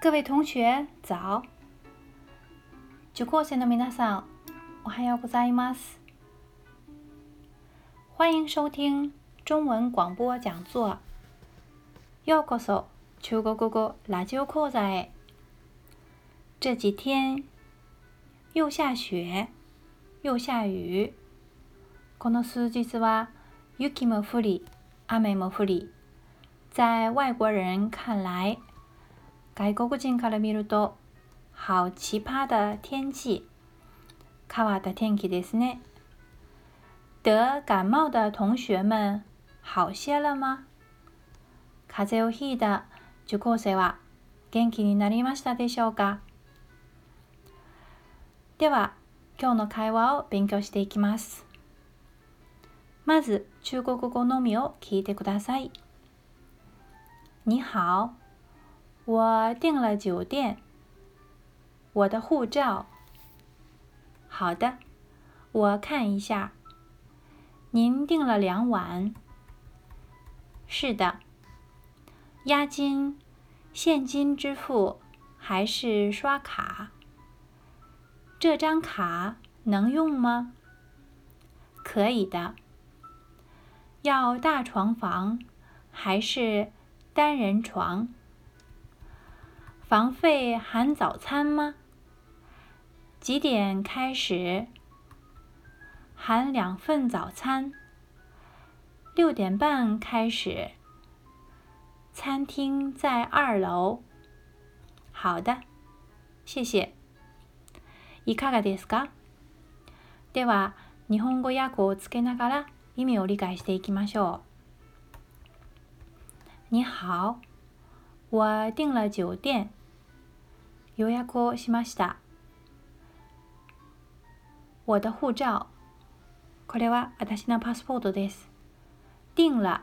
各位同学早！受講生の皆さん、おはようございます。欢迎收听中文广播讲座。ようこそ中国語ラジオ講座へ。这几天又下雪，又下雨。この数日は雪も降り、雨も降り。在外国人看来， 外国人から見ると、好奇葩的天气。変わった天気ですね。得感冒的同学们好些了吗？風邪をひいた受講生は元気になりましたでしょうか？では、今日の会話を勉強していきます。まず、中国語のみを聞いてください。你好。我订了酒店，我的护照。好的，我看一下。您订了两晚。是的。押金、现金支付还是刷卡？这张卡能用吗？可以的。要大床房还是单人床？房费含早餐吗？几点开始？含两份早餐。六点半开始。餐厅在二楼。好的，谢谢。いかがですか？では、日本語訳をつけながら意味を理解していきましょう。你好，我订了酒店。 予約をしました。我的护照。これは私のパスポートです。订了。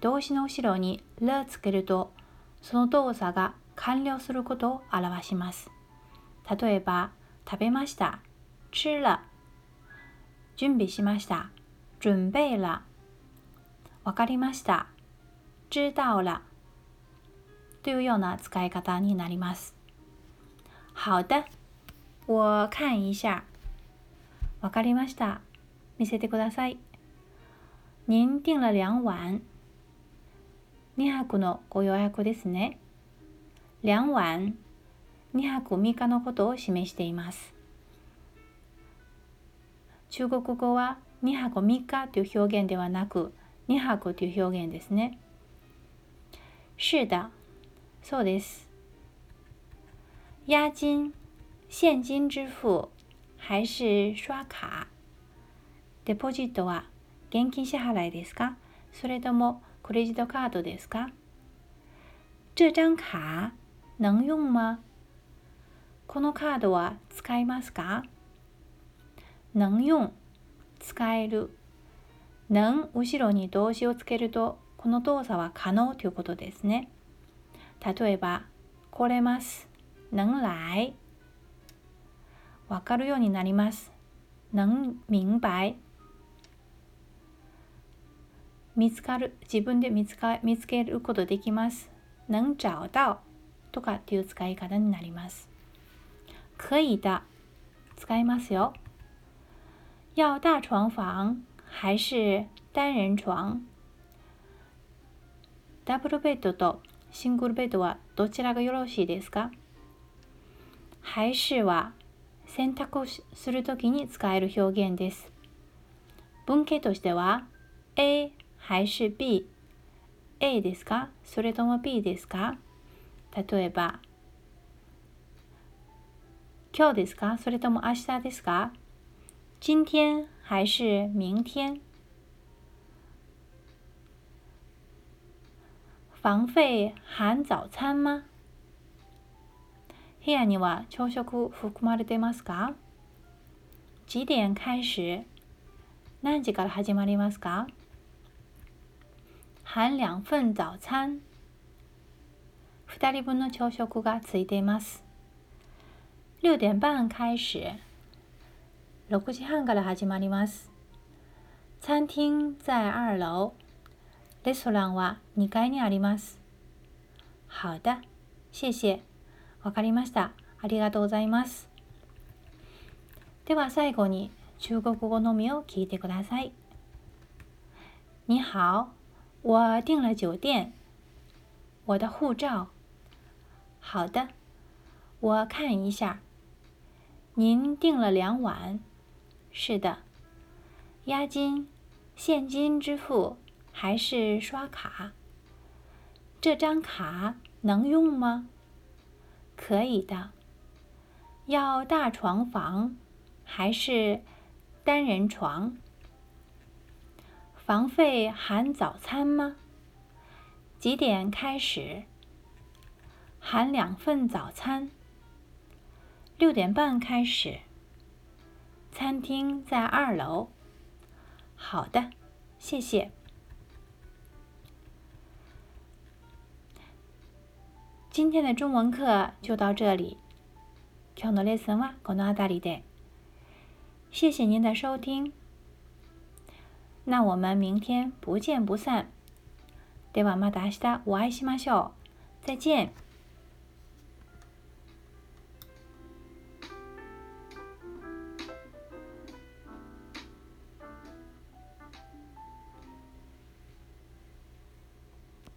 動詞の後ろに了つけると、その動作が完了することを表します。例えば、食べました。吃了。準備しました。準備了。わかりました。知道了。というような使い方になります。好的，我看一下。わかりました。見せてください。您订了两晚。2泊のご予約ですね。两晚、2泊3日のことを示しています。中国語は2泊3日という表現ではなく、2泊という表現ですね。是的、そうです。押金、現金支付还是刷卡デポジットは現金。支払いですかそれともクレジットカードですか这張卡能用吗このカードは使いますか能用、使える。能後ろに動詞をつけると、この動作は可能ということですね。例えば、来れます。能来わかるようになります。能明白見つかる自分で見つか見つけることできます。能找到とかっていう使い方になります。可以的使いますよ。要大床房还是单人床ダブルベッドとシングルベッドはどちらがよろしいですか？还是は選択をするときに使える表現です。文型としては A 还是 B A ですか？それとも B ですか？例えば今日ですか？それとも明日ですか？今天还是明天？房费含早餐吗？部屋には朝食含まれてますか？几点開始？何時から始まりますか？含两份早餐二人分の朝食がついています。六点半開始6時半から始まります。餐厅在二楼レストランは2階にあります。好的、谢谢。わかりました。ありがとうございます。では最後に中国語のみを聞いてください。你好，我订了酒店，我的护照。好的，我看一下。您订了两晚。是的。押金、现金支付还是刷卡？这张卡能用吗？可以的。要大床房还是单人床？房费含早餐吗？几点开始？含两份早餐。六点半开始。餐厅在二楼。好的，谢谢。今天的中文课就到这里。今日のレッスンはこの辺りで。谢谢您的收听。那我们明天不见不散。ではまた明日お会いしましょう。再见。